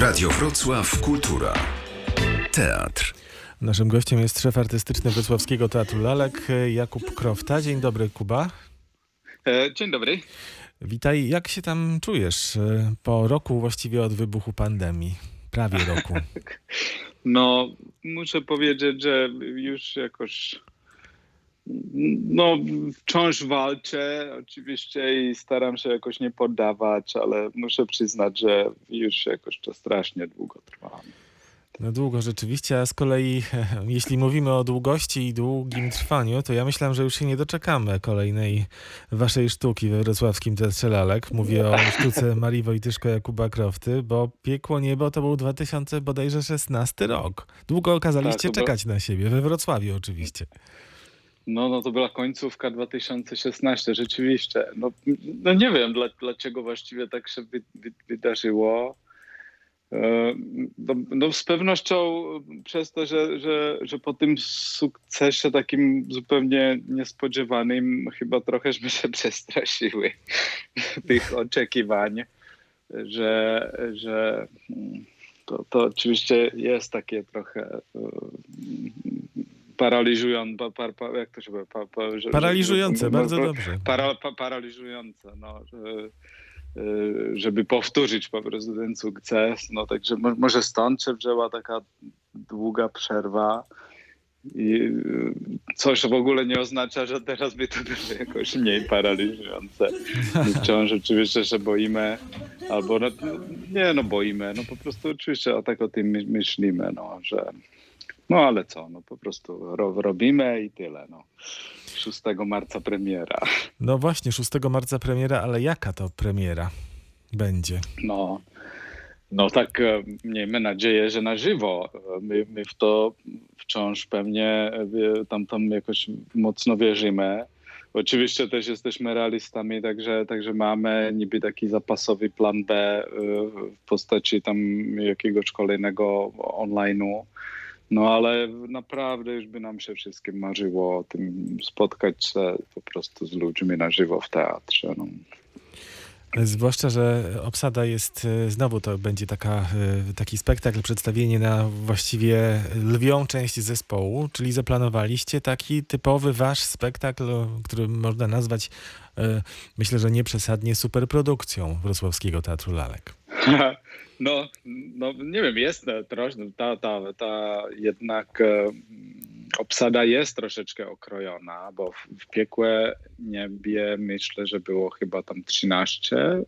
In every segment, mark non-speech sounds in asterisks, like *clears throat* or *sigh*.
Radio Wrocław Kultura. Teatr. Naszym gościem jest szef artystyczny Wrocławskiego Teatru Lalek, Jakub Krofta. Dzień dobry, Kuba. E, Dzień dobry. Witaj, jak się tam czujesz e, po roku właściwie od wybuchu pandemii? Prawie roku. *laughs* No, muszę powiedzieć, że już jakoś no, wciąż walczę oczywiście i staram się jakoś nie poddawać, ale muszę przyznać, że już jakoś to strasznie długo trwa. No długo rzeczywiście, a z kolei *laughs* jeśli mówimy o długości i długim trwaniu, to ja myślałem, że już się nie doczekamy kolejnej waszej sztuki we wrocławskim Teatrze Lalek. Mówię o sztuce *laughs* Marii Wojtyszko Jakuba Krofty, bo Piekło Niebo to był 2000 bodajże 16 rok. Długo okazaliście Tak, było- czekać na siebie, we Wrocławiu oczywiście. No, no to była końcówka 2016, rzeczywiście. No, no nie wiem, dla, dlaczego właściwie tak się wy, wy, wydarzyło. E, No, no z pewnością przez to, że, że, że po tym sukcesie takim zupełnie niespodziewanym chyba trochęśmy się *laughs* przestraszyły tych oczekiwań, że, że mm, to, to oczywiście jest takie trochę e, paraliżujące, pa, pa, jak to się mówi? Pa, pa, że- Paraliżujące, że- bardzo no, dobrze. Para, pa, paraliżujące, no, że, y, żeby powtórzyć po prostu ten sukces. No także mo- może stąd się wzięła taka długa przerwa. I y, coś w ogóle nie oznacza, że teraz by to było jakoś mniej paraliżujące. Wciąż oczywiście się boimy, albo no, nie no boimy, no po prostu oczywiście o tak o tym my- myślimy, no, że no ale co, no po prostu ro, robimy i tyle, no. 6 marca premiera. No właśnie, 6 marca premiera, ale jaka to premiera będzie? No, no tak e, miejmy nadzieję, że na żywo. E, My, my w to wciąż pewnie e, tam, tam jakoś mocno wierzymy. Oczywiście też jesteśmy realistami, także, także mamy niby taki zapasowy plan B w postaci tam jakiegoś kolejnego online'u. No ale naprawdę już by nam się wszystkim marzyło o tym spotkać się po prostu z ludźmi na żywo w teatrze. No. Zwłaszcza, że obsada jest, e, znowu to będzie taka, e, taki spektakl, przedstawienie na właściwie lwią część zespołu, czyli zaplanowaliście taki typowy wasz spektakl, który można nazwać, e, myślę, że nieprzesadnie superprodukcją Wrocławskiego Teatru Lalek. *laughs* No, no nie wiem, jest troszkę, ta, ta, ta jednak e, obsada jest troszeczkę okrojona, bo w, w piekłe niebie myślę, że było chyba tam 13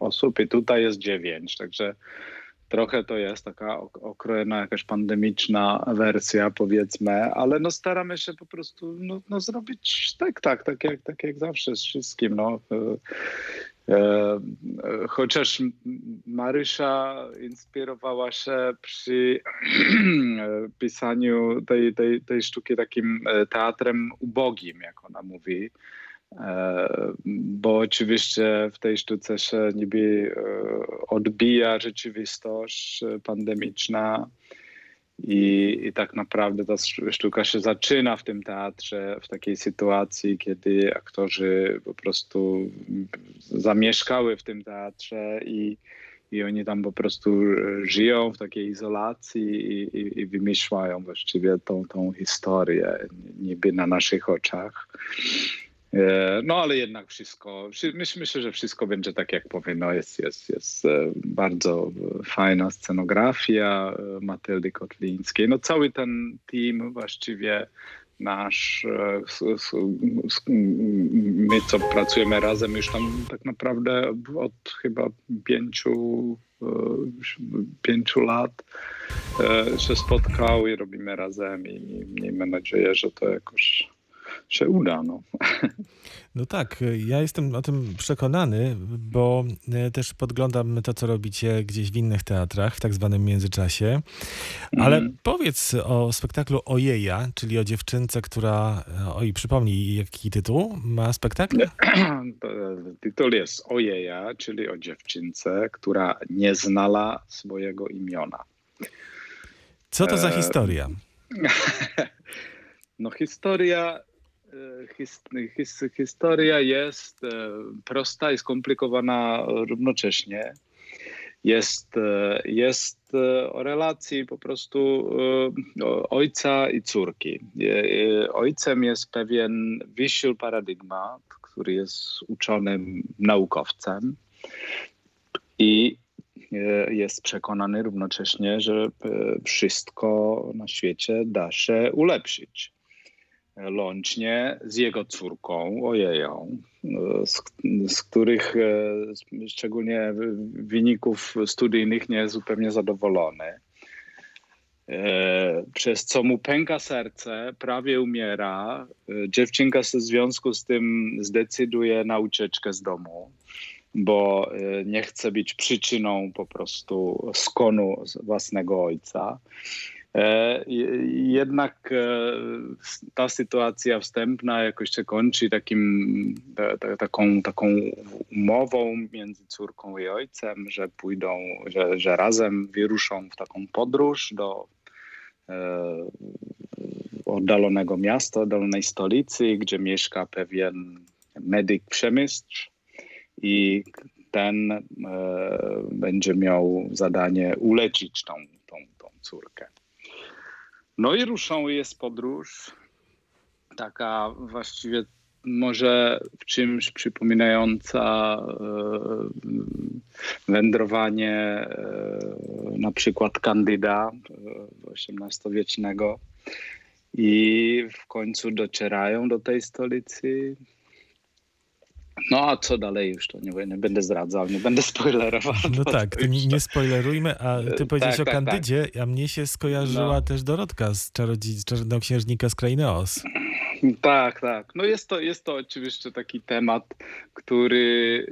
osób i tutaj jest 9, także trochę to jest taka ok- okrojona jakaś pandemiczna wersja powiedzmy, ale no staramy się po prostu no, no zrobić tak, tak, tak jak, tak jak zawsze z wszystkim, no. E, Chociaż M- Marysia inspirowała się przy *clears throat* pisaniu tej, tej, tej sztuki takim e, teatrem ubogim, jak ona mówi. E, Bo oczywiście w tej sztuce się niby odbija rzeczywistość pandemiczna. I, I tak naprawdę ta sz- sztuka się zaczyna w tym teatrze, w takiej sytuacji, kiedy aktorzy po prostu zamieszkały w tym teatrze i, i oni tam po prostu e, żyją w takiej izolacji i, i, i wymyślają właściwie tą, tą historię niby na naszych oczach. E, No ale jednak wszystko, wszy- myśl, myślę, że wszystko będzie tak jak powinno. Jest, jest, jest e, bardzo fajna scenografia e, Matyldy Kotlińskiej. No cały ten team właściwie nasz, my co pracujemy razem już tam tak naprawdę od chyba pięciu, pięciu lat się spotkał i robimy razem i miejmy nadzieję, że to jakoś się uda. No. *laughs* No tak, e, ja jestem o tym przekonany, bo e, też podglądam to, co robicie gdzieś w innych teatrach, w tak zwanym międzyczasie. Ale Mhm. powiedz o spektaklu Ojeja, czyli o dziewczynce, która, e, oj, przypomnij, jaki tytuł ma spektakl? *clears throat* To, Tytuł jest Ojeja, czyli o dziewczynce, która nie znała swojego imiona. Co to za E, historia? *laughs* No historia, e, his, his, historia jest e, prosta i skomplikowana równocześnie. jest, jest o relacji po prostu ojca i córki. Ojcem jest pewien Wisil Paradygmat, który jest uczonym naukowcem i jest przekonany równocześnie, że wszystko na świecie da się ulepszyć łącznie z jego córką, ojeją, z, z których e, szczególnie wyników studyjnych nie jest zupełnie zadowolony. E, przez co mu pęka serce, prawie umiera. E, dziewczynka w związku z tym zdecyduje na ucieczkę z domu, bo nie chce być przyczyną po prostu skonu własnego ojca. E, jednak e, ta sytuacja wstępna jakoś się kończy takim, taką, taką umową między córką i ojcem, że pójdą, że, że razem wyruszą w taką podróż do e, oddalonego miasta, oddalonej stolicy, gdzie mieszka pewien medyk przemystrz i ten będzie miał zadanie uleczyć tą, tą, tą córkę. No i ruszą jest podróż, taka właściwie może w czymś przypominająca e, wędrowanie e, na przykład Kandyda XVIII-wiecznego i w końcu docierają do tej stolicy, no a co dalej już to nie, nie będę zdradzał, nie będę spoilerował. No tak, nie, nie spoilerujmy, a ty powiedziałeś tak, o tak, Kandydzie, tak. a mnie się skojarzyła no. też Dorotka z czarodzi- czarnoksiężnika z krainy Oz. Tak, tak. No jest to, jest to oczywiście taki temat, który,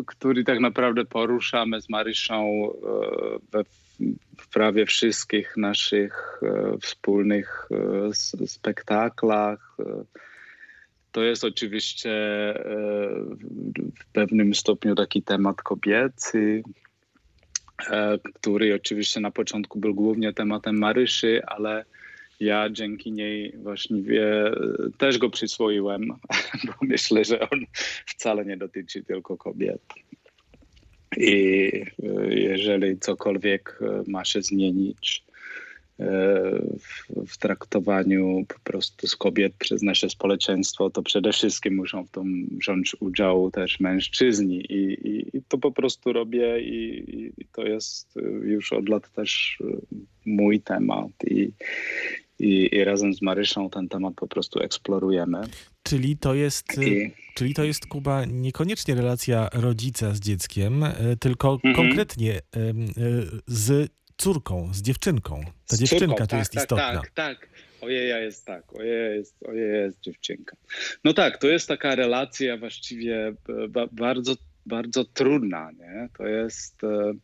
y, który tak naprawdę poruszamy z Maryszą y, we w prawie wszystkich naszych wspólnych spektaklach to jest oczywiście e, w pewnym stopniu taki temat kobiecy, e, który oczywiście na początku był głównie tematem Maryszy, ale ja dzięki niej właściwie też go przyswoiłem, *laughs* bo myślę, że on wcale nie dotyczy tylko kobiet. I e, jeżeli cokolwiek ma się zmienić, w, w, traktowaniu po prostu z kobiet przez nasze społeczeństwo, to przede wszystkim muszą w tym wziąć udział też mężczyźni i, i, i to po prostu robię i, i, to jest już od lat też mój temat i, i, razem z Maryszą ten temat po prostu eksplorujemy. Czyli to jest, czyli to jest Kuba niekoniecznie relacja rodzica z dzieckiem, e, tylko mhm. konkretnie z córką, z dziewczynką. Ta z dziewczynka córką, tu tak, jest tak, istotna. Tak, tak. Ojeja jest tak, ojeja jest, ojeja jest dziewczynka. No tak, to jest taka relacja właściwie e, bardzo, bardzo trudna, nie? To jest... E,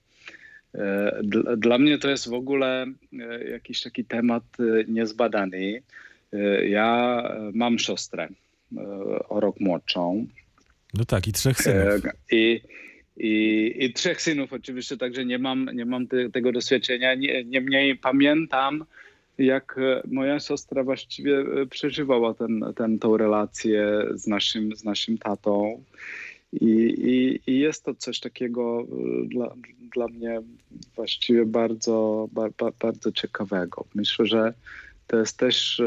e, dla mnie to jest w ogóle jakiś taki temat niezbadany. Ja mam siostrę o rok młodszą. No tak, i trzech synów. I, i, i trzech synów oczywiście, także nie mam, nie mam te, tego doświadczenia. Niemniej pamiętam, jak e, moja siostra właściwie e, przeżywała ten, ten, tą relację z naszym, z naszym tatą. I, i, I, jest to coś takiego e, dla, dla mnie właściwie bardzo, bardzo, bardzo ciekawego. Myślę, że to jest też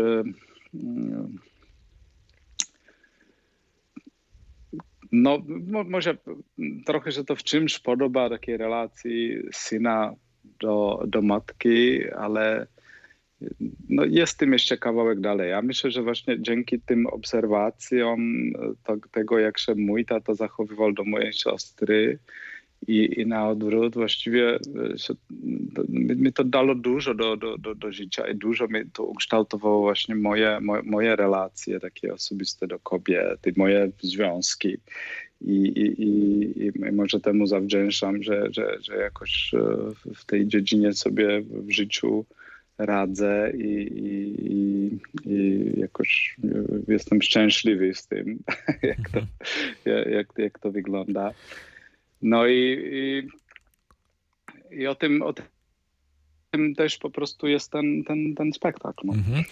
No, może trochę się to w czymś podoba takiej relacji syna do, do matki, ale no jest tym jeszcze kawałek dalej. Ja myślę, że właśnie dzięki tym obserwacjom to, tego, jak się mój tata zachowywał do mojej siostry, i, i na odwrót właściwie e, mi to dało dużo do, do, do, do życia i dużo mi to ukształtowało właśnie moje, moje, moje relacje takie osobiste do kobiety, moje związki. I, i, i, i może temu zawdzięczam, że, że, że jakoś e, w tej dziedzinie sobie w życiu radzę i, i, i, jakoś jestem szczęśliwy z tym, *laughs* jak to, jak, jak to wygląda. No i, i, i o tym, o tym też po prostu jest ten, ten, ten spektakl. No. Mhm.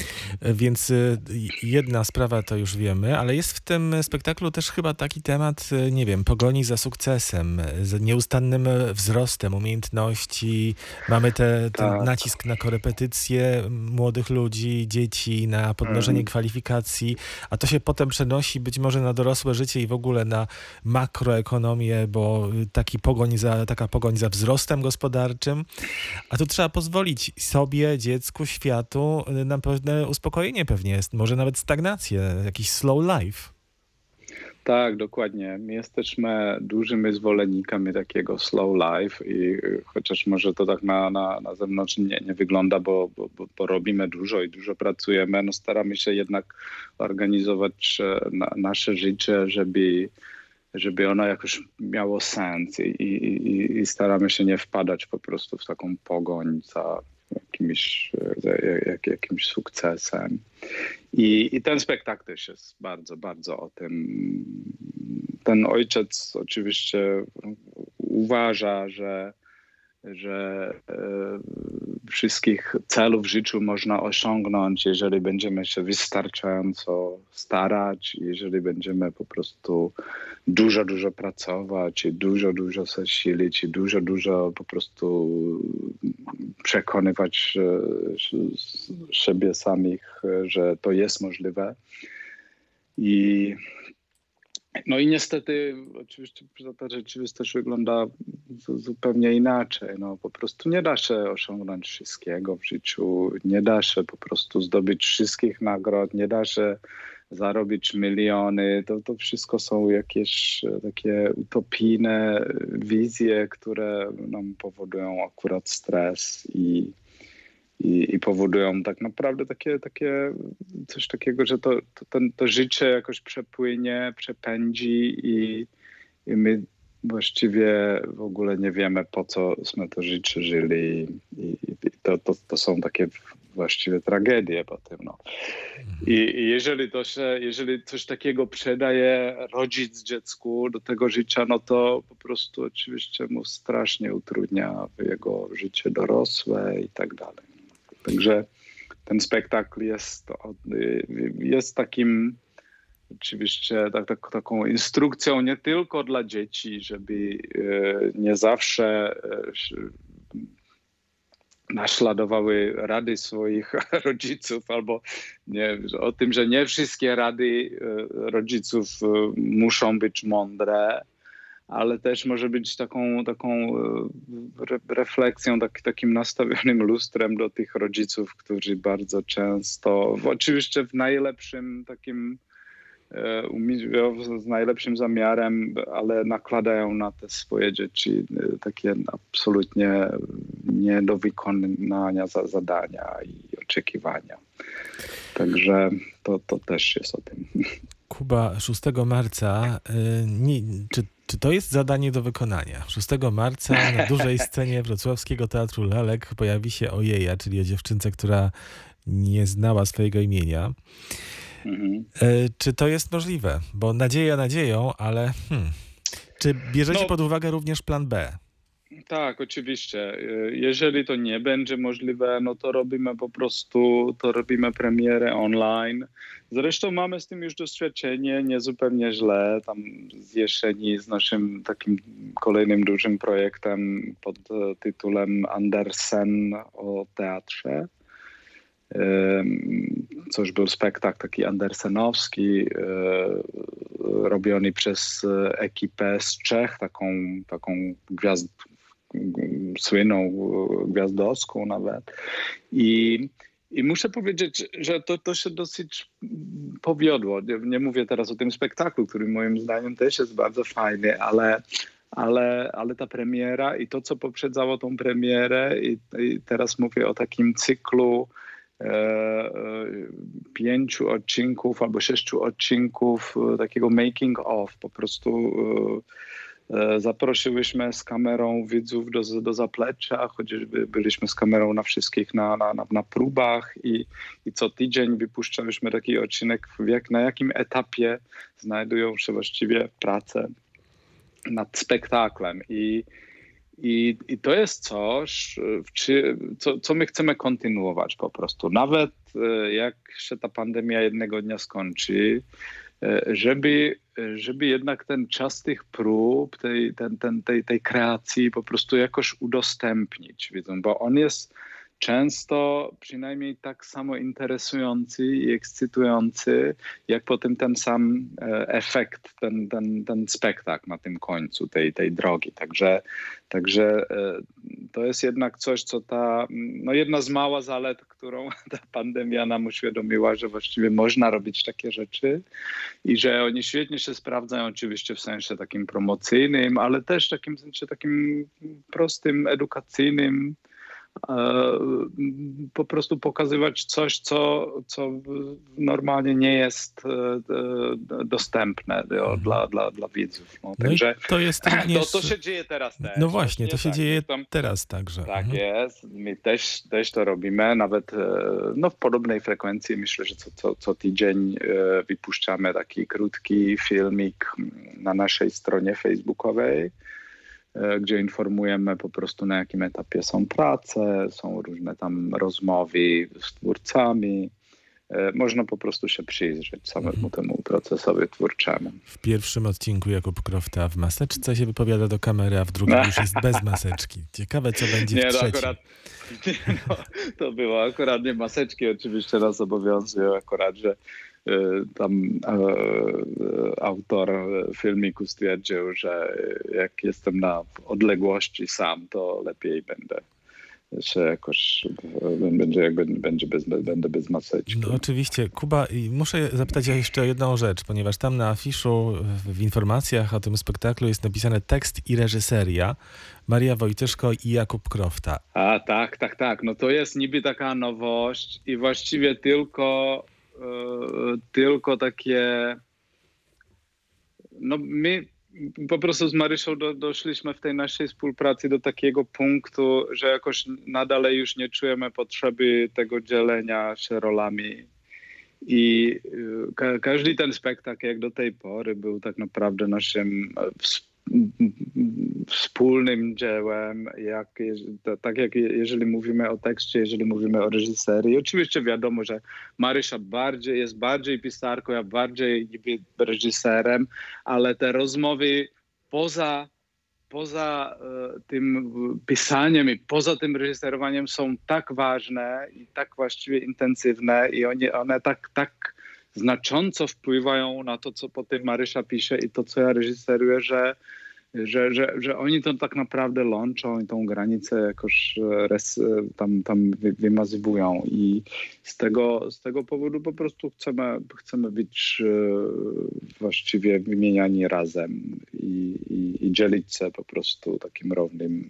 Więc y, jedna sprawa to już wiemy, ale jest w tym spektaklu też chyba taki temat, y, nie wiem, pogoni za sukcesem, z nieustannym wzrostem umiejętności. Mamy te, ten tak. nacisk na korepetycje młodych ludzi, dzieci, na podnoszenie mhm. kwalifikacji, a to się potem przenosi być może na dorosłe życie i w ogóle na makroekonomię, bo taki pogoń za, taka pogoń za wzrostem gospodarczym, a tu trzeba pozwolić sobie, dziecku, światu na pewne uspokojenie pewnie jest, może nawet stagnację, jakiś slow life. Tak, dokładnie. My jesteśmy dużymi zwolennikami takiego slow life i chociaż może to tak na, na, na zewnątrz nie, nie wygląda, bo, bo, bo, robimy dużo i dużo pracujemy, no staramy się jednak organizować e, na, nasze życie, żeby żeby ono jakoś miało sens i, i, i, staramy się nie wpadać po prostu w taką pogoń za jakimś, jak, jakimś sukcesem. I, I ten spektakl też jest bardzo, bardzo o tym. Ten ojciec oczywiście uważa, że że e, wszystkich celów w życiu można osiągnąć, jeżeli będziemy się wystarczająco starać, jeżeli będziemy po prostu dużo, dużo pracować dużo, dużo się silić dużo, dużo po prostu przekonywać siebie samych, że to jest możliwe. I no i niestety oczywiście ta rzeczywistość wygląda zupełnie inaczej. No, po prostu nie da się osiągnąć wszystkiego w życiu, nie da się po prostu zdobyć wszystkich nagród, nie da się zarobić miliony. To, to wszystko są jakieś takie utopijne wizje, które nam powodują akurat stres i i, i, powodują tak naprawdę takie, takie coś takiego, że to, to, ten, to życie jakoś przepłynie, przepędzi i, i my właściwie w ogóle nie wiemy, po co jsme to życie żyli. I, i to, to, to są takie właściwie tragedie po tym. No. I, I, jeżeli, to się, jeżeli coś takiego przedaje rodzic dziecku do tego życia, no to po prostu oczywiście mu strasznie utrudnia jego życie dorosłe i tak dalej. Także ten spektakl jest, jest takim oczywiście tak, tak, taką instrukcją nie tylko dla dzieci, żeby e, nie zawsze e, naśladowały rady swoich *laughs* rodziców, albo nie, o tym, że nie wszystkie rady e, rodziców muszą być mądre, ale też może być taką, taką e, refleksją, tak, takim nastawionym lustrem do tych rodziców, którzy bardzo często, oczywiście w najlepszym takim e, z najlepszym zamiarem, ale nakładają na te swoje dzieci e, takie absolutnie nie do wykonania zadania i oczekiwania. Także to, to też jest o tym. Kuba 6 marca, nie, czy czy to jest zadanie do wykonania? 6 marca na dużej *laughs* scenie Wrocławskiego Teatru Lalek pojawi się Ojeja, czyli o dziewczynce, która nie znała swojego imienia. Mhm. E, czy to jest możliwe? Bo nadzieja nadzieją, ale hmm. czy bierzecie no, pod uwagę również plan B? Tak, oczywiście. E, jeżeli to nie będzie możliwe, no to robimy po prostu, to robimy premierę online. Zresztą mamy z tym już doświadczenie, nie zupełnie źle. Tam z jesieni z naszym takim kolejnym dużym projektem pod e, tytułem Andersen o teatrze. Coś był spektakl taki andersenowski, e, robiony przez ekipę z Czech, taką, taką gwiazd, słynną gwiazdowską nawet. I, i muszę powiedzieć, że to, to się dosyć powiodło. Nie, nie mówię teraz o tym spektaklu, który moim zdaniem też jest bardzo fajny, ale ale, ale ta premiera i to, co poprzedzało tą premierę, i, i teraz mówię o takim cyklu e, e, pięciu odcinków albo sześciu odcinków e, takiego making of, po prostu e, E, zaprosiłyśmy z kamerą widzów do, do zaplecza, chociażby byliśmy z kamerą na wszystkich na, na, na, próbach i, i co tydzień wypuszczałyśmy taki odcinek, jak, na jakim etapie znajdują się właściwie prace nad spektaklem. I, I, I to jest coś, czy, co, co my chcemy kontynuować po prostu. Nawet e, jak się ta pandemia jednego dnia skończy, e, żeby, żeby jednak ten czas tych prób, tej, ten, ten, tej, tej kreacji po prostu jakoś udostępnić, wiedzą, bo on jest często przynajmniej tak samo interesujący i ekscytujący, jak potem ten sam e, efekt, ten, ten, ten spektakl na tym końcu tej, tej drogi. Także, także e, to jest jednak coś, co ta, no jedna z mała zalet, którą *laughs* ta pandemia nam uświadomiła, że właściwie można robić takie rzeczy i że oni świetnie się sprawdzają oczywiście w sensie takim promocyjnym, ale też w takim sensie takim prostym, edukacyjnym, po prostu pokazywać coś, co, co normalnie nie jest e, e, dostępne mhm. dla, dla, dla widzów. No, także no to jest *clears throat* również... to, to się dzieje teraz też. No właśnie, to się tak, dzieje tam, teraz także. Tak mhm. jest, my też, też to robimy, nawet no, w podobnej frekwencji. Myślę, że co, co, co tydzień wypuszczamy taki krótki filmik na naszej stronie facebookowej E, gdzie informujemy po prostu na jakim etapie są prace, są różne tam rozmowy z twórcami. E, można po prostu się przyjrzeć samemu mhm. temu procesowi twórczemu. W pierwszym odcinku Jakub Krofta w maseczce się wypowiada do kamery, a w drugim już jest bez *laughs* maseczki. Ciekawe, co będzie nie, w no trzecim. Akurat, *laughs* nie, no, to było akurat nie maseczki, oczywiście nas obowiązują akurat, że tam e, autor filmiku stwierdził, że jak jestem na odległości sam, to lepiej będę się jakoś będzie, jak będzie bez, będę bez maseczki. No oczywiście. Kuba, muszę zapytać jeszcze o jedną rzecz, ponieważ tam na afiszu w informacjach o tym spektaklu jest napisane tekst i reżyseria. Maria Wojtyszko i Jakub Krofta. A tak, tak, tak. No to jest niby taka nowość i właściwie tylko E, tylko takie. No, my po prostu z Marysią do, doszliśmy w tej naszej współpracy do takiego punktu, że jakoś nadal już nie czujemy potrzeby tego dzielenia się rolami. I e, ka każdy ten spektakl, jak do tej pory, był tak naprawdę naszym wspólnym dziełem, jak, tak jak jeżeli mówimy o tekście, jeżeli mówimy o reżyserii. Oczywiście wiadomo, że Marysia bardziej, jest bardziej pisarką, ja bardziej niby reżyserem, ale te rozmowy poza, poza e, tym pisaniem i poza tym reżyserowaniem są tak ważne i tak właściwie intensywne i one, one tak, tak znacząco wpływają na to, co potem Marysia pisze i to, co ja reżyseruję, że, że, że, że oni to tak naprawdę łączą i tą granicę jakoś e, res, e, tam, tam wymazywują. I z tego, z tego powodu po prostu chcemy, chcemy być e, właściwie wymieniani razem i, i, i dzielić się po prostu takim równym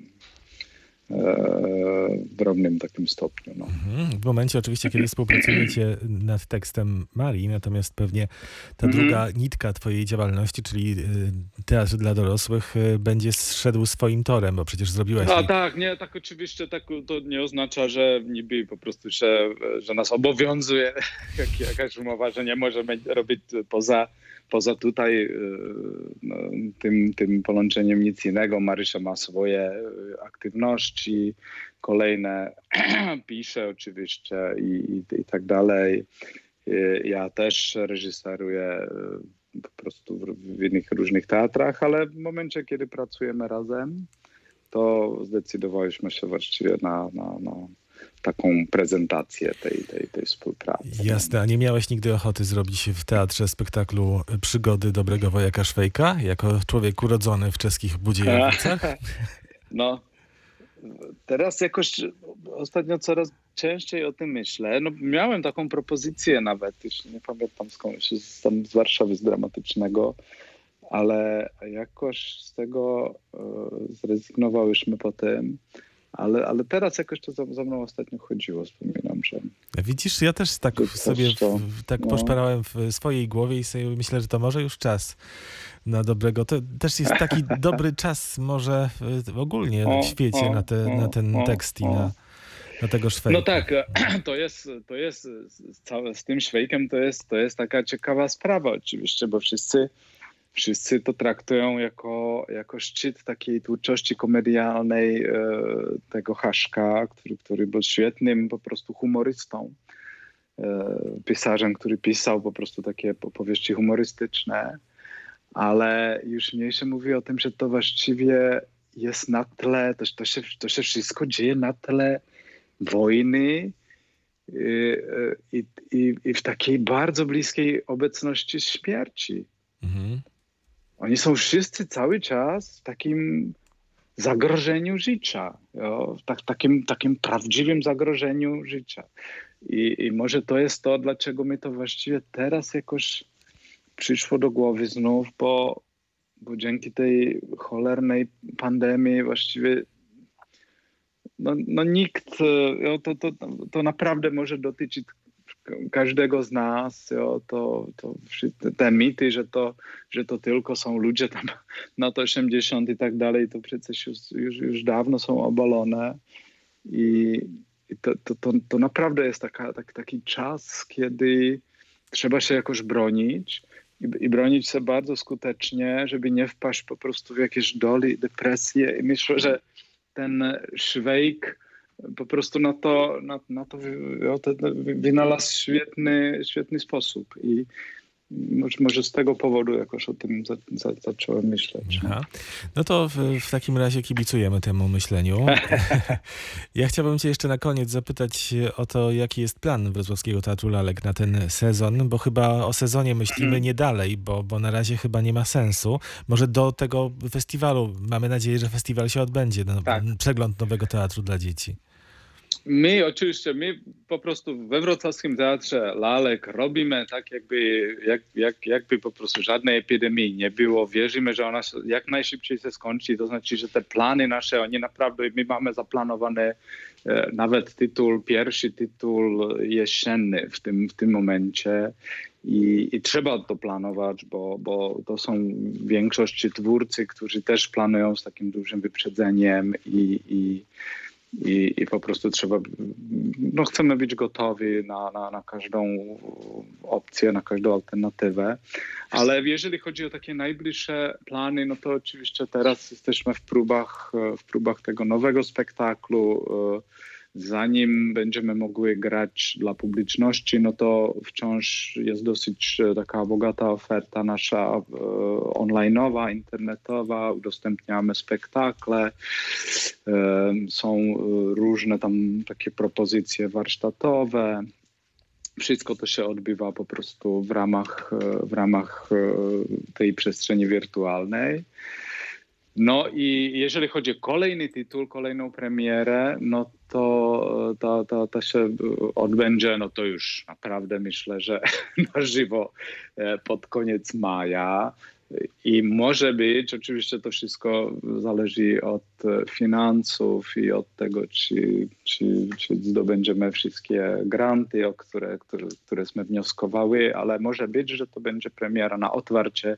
w drobnym takim stopniu. No. Mhm. W momencie oczywiście, kiedy współpracujecie nad tekstem Marii, natomiast pewnie ta mhm. druga nitka twojej działalności, czyli y, teatr dla dorosłych, y, będzie szedł swoim torem, bo przecież zrobiłaś... A tak, nie, tak oczywiście tak, to nie oznacza, że niby po prostu się, że nas obowiązuje *laughs* jakaś umowa, że nie możemy robić poza poza tutaj y, no, tym, tym połączeniem nic innego, Marysia ma swoje y, aktywności, kolejne *clears throat* pisze oczywiście i, i, i tak dalej. Y, ja też reżyseruję po prostu w innych różnych teatrach, ale w momencie, kiedy pracujemy razem, to zdecydowaliśmy się właściwie na, na, na taką prezentację tej, tej, tej współpracy. Jasne, a nie miałeś nigdy ochoty zrobić w teatrze spektaklu Przygody Dobrego Wojaka Szwejka, jako człowiek urodzony w czeskich Budziejowicach? *laughs* No, teraz jakoś ostatnio coraz częściej o tym myślę. No, miałem taką propozycję nawet, jeśli nie pamiętam skądś, z, tam z Warszawy, z dramatycznego, ale jakoś z tego e, zrezygnowałyśmy potem. Ale, ale teraz jakoś to za, za mną ostatnio chodziło, wspominam, że... Widzisz, ja też tak sobie w, tak no. poszperałem w swojej głowie i sobie myślę, że to może już czas na dobrego. To też jest taki *laughs* dobry czas może ogólnie o, w świecie o, na, te, o, na ten tekst i na, na tego szwejka. No tak, *clears throat* to jest, to jest z, z tym szwejkiem to jest, to jest taka ciekawa sprawa oczywiście, bo wszyscy wszyscy to traktują jako, jako szczyt takiej twórczości komedialnej e, tego Haszka, który, który był świetnym po prostu humorystą, e, pisarzem, który pisał po prostu takie opowieści humorystyczne, ale już mniej się mówi o tym, że to właściwie jest na tle, to, to, się, to się wszystko dzieje na tle wojny, i, i, i, w takiej bardzo bliskiej obecności śmierci. Mhm. Oni są wszyscy cały czas w takim zagrożeniu życia, jo? w tak, takim, takim prawdziwym zagrożeniu życia. I, I może to jest to, dlaczego mi to właściwie teraz jakoś przyszło do głowy znów, bo, bo dzięki tej cholernej pandemii właściwie no, no nikt, jo, to, to, to naprawdę może dotyczyć każdego z nas, to, to te mity, że to, że to tylko są ludzie tam *laughs* na to 80 i tak dalej, to przecież już, już, już dawno są obalone. I, i to, to, to, to, naprawdę jest taka, tak, taki czas, kiedy trzeba się jakoś bronić i, i bronić się bardzo skutecznie, żeby nie wpaść po prostu w jakieś doli, depresje. I myślę, że ten Szwejk po prostu na to, na, na to wynalazł świetny, świetny sposób. I może, może z tego powodu jakoś o tym za, za, zacząłem myśleć. Aha. No to w, w, takim razie kibicujemy temu myśleniu. *laughs* ja chciałbym cię jeszcze na koniec zapytać o to, jaki jest plan Wrocławskiego Teatru Lalek na ten sezon, bo chyba o sezonie myślimy nie dalej, bo, bo na razie chyba nie ma sensu. Może do tego festiwalu, mamy nadzieję, że festiwal się odbędzie, no, tak. przegląd nowego teatru dla dzieci. My oczywiście, my po prostu we Wrocławskim Teatrze Lalek robimy tak, jakby, jak, jak, jakby po prostu żadnej epidemii nie było. Wierzymy, że ona jak najszybciej się skończy. To znaczy, że te plany nasze, oni naprawdę, my mamy zaplanowane e, nawet tytuł, pierwszy tytuł jesienny w tym, w tym momencie. I, I, trzeba to planować, bo, bo to są w większości twórcy, którzy też planują z takim dużym wyprzedzeniem i, i i, i po prostu trzeba, no chcemy być gotowi na, na, na każdą opcję, na każdą alternatywę, ale jeżeli chodzi o takie najbliższe plany, no to oczywiście teraz jesteśmy w próbach, w próbach tego nowego spektaklu, zanim będziemy mogły grać dla publiczności, no to wciąż jest dosyć e, taka bogata oferta nasza e, online'owa, internetowa, udostępniamy spektakle, e, są różne tam takie propozycje warsztatowe, wszystko to się odbywa po prostu w ramach, w ramach tej przestrzeni wirtualnej. No i jeżeli chodzi o kolejny tytuł, kolejną premierę, no to to, to, to się odbędzie, no to już naprawdę myślę, że *laughs* na żywo e, pod koniec maja. I może być, oczywiście to wszystko zależy od finansów i od tego, czy, czy, czy zdobędziemy wszystkie granty, o które, które, wnioskowały, ale może być, że to będzie premiera na otwarcie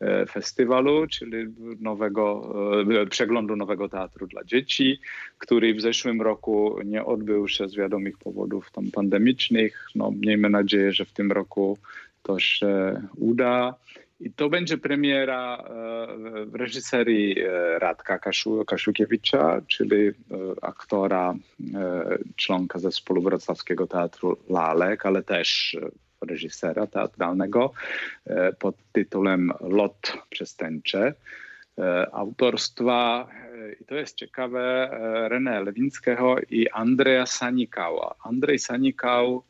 e, festiwalu, czyli nowego, e, przeglądu nowego teatru dla dzieci, który w zeszłym roku nie odbył się z wiadomych powodów tam pandemicznych. No, miejmy nadzieję, że w tym roku to się uda. I to będzie premiera e, w reżyserii e, Radka Kaszukiewicza, czyli e, aktora, członka zespołu Wrocławskiego Teatru Lalek, ale też reżysera teatralnego pod tytułem Lot przestępcze. Autorstwa, i to jest ciekawe, René Lewińskiego i Andrzeja Sanikała. Andrzej Sanikał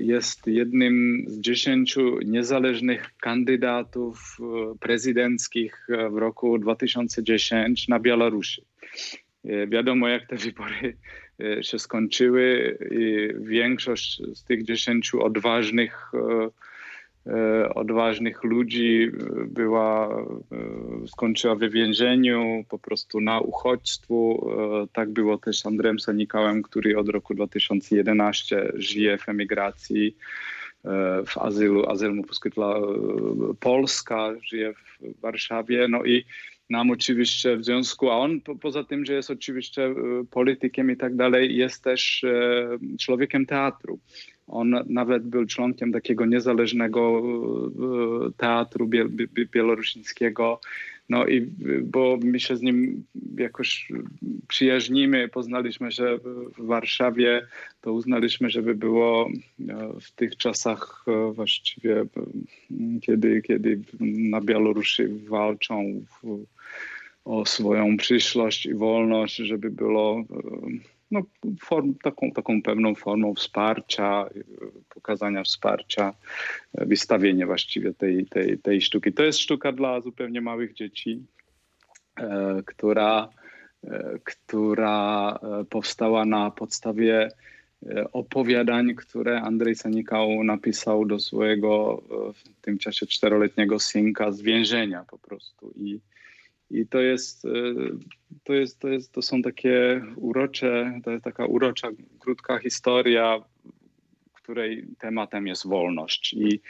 jest jednym z dziesięciu niezależnych kandydatów e, prezydenckich e, w roku 2010 na Białorusi. Wiadomo, jak te wybory się skończyły i większość z tych dziesięciu odważnych E, odważnych ludzi e, była, e, skończyła w więzieniu, po prostu na uchodźstwu. Tak było też z Andrem Sanikałem, który od roku 2011 żyje w emigracji w azylu. Azyl mu Polska, żyje w Warszawie. No i nam oczywiście w związku, a on po, poza tym, że jest oczywiście politykiem i tak dalej, jest też człowiekiem teatru. On nawet był członkiem takiego niezależnego e, teatru biel, bi- bielorusińskiego. No i bo my się z nim jakoś przyjaźnimy, poznaliśmy się w Warszawie, to uznaliśmy, żeby było e, w tych czasach e, właściwie, kiedy, kiedy na Białorusi walczą w, o swoją przyszłość i wolność, żeby było no, form, taką, taką pewną formą wsparcia, pokazania wsparcia, e, wystawienie właściwie tej, tej, tej sztuki. To jest sztuka dla zupełnie małych dzieci, e, która, e, która e, powstała na podstawie e, opowiadań, które Andrzej Sanikał napisał do swojego w tym czasie czteroletniego synka z więzienia po prostu. I, i to jest, e, to jest, to jest, to są takie urocze, to jest taka urocza, krótka historia, której tematem jest wolność. I,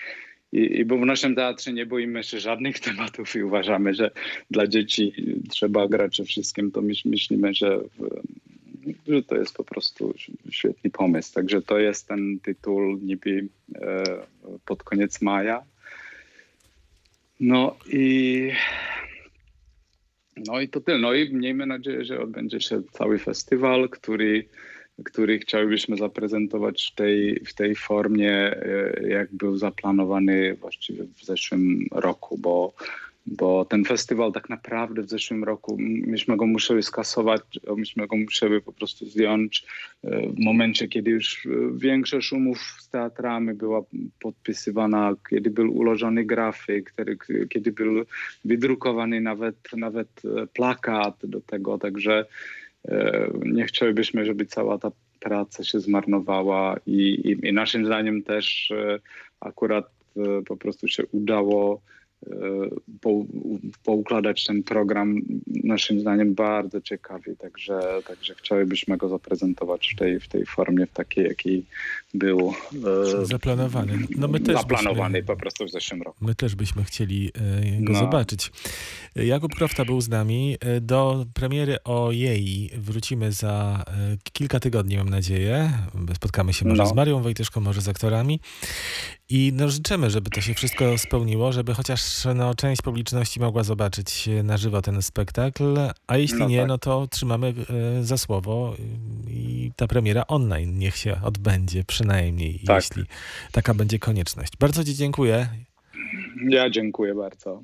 i, I bo w naszym teatrze nie boimy się żadnych *laughs* tematów i uważamy, że dla dzieci trzeba grać przede wszystkim, to myśl, myślimy, że, w, że to jest po prostu świetny pomysł. Także to jest ten tytuł niby e, pod koniec maja. No i no i to tyle. No i miejmy nadzieję, że odbędzie się cały festiwal, który, który chcielibyśmy zaprezentować w tej, w tej formie, e, jak był zaplanowany właściwie w zeszłym roku, bo, bo ten festiwal tak naprawdę w zeszłym roku myśmy go musieli skasować, myśmy go musieli po prostu zdjąć e, w momencie, kiedy już e, większość umów z teatrami była podpisywana, kiedy był ułożony grafik, kiedy był wydrukowany nawet, nawet e, plakat do tego, także nie chcielibyśmy, żeby cała ta praca się zmarnowała i, i, i naszym zdaniem też akurat po prostu się udało poukładać ten program naszym zdaniem bardzo ciekawie, także, także chcielibyśmy go zaprezentować w tej, w tej formie, w takiej, jakiej był e, Zaplanowany. No my też zaplanowany byśmy- po prostu w zeszłym roku. My też byśmy chcieli e, go No. zobaczyć. Jakub Krofta był z nami. E, Do premiery o jej wrócimy za e, kilka tygodni, mam nadzieję. Spotkamy się może No. z Marią Wojtyszką, może z aktorami. I no, życzymy, żeby to się wszystko spełniło, żeby chociaż no, część publiczności mogła zobaczyć e, na żywo ten spektakl, a jeśli No nie, tak. no to trzymamy e, za słowo i ta premiera online niech się odbędzie przynajmniej, Tak. jeśli taka będzie konieczność. Bardzo Ci dziękuję. Ja dziękuję bardzo.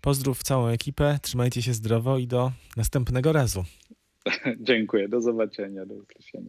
Pozdrów całą ekipę, trzymajcie się zdrowo i do następnego razu. *laughs* Dziękuję, do zobaczenia, do usłyszenia.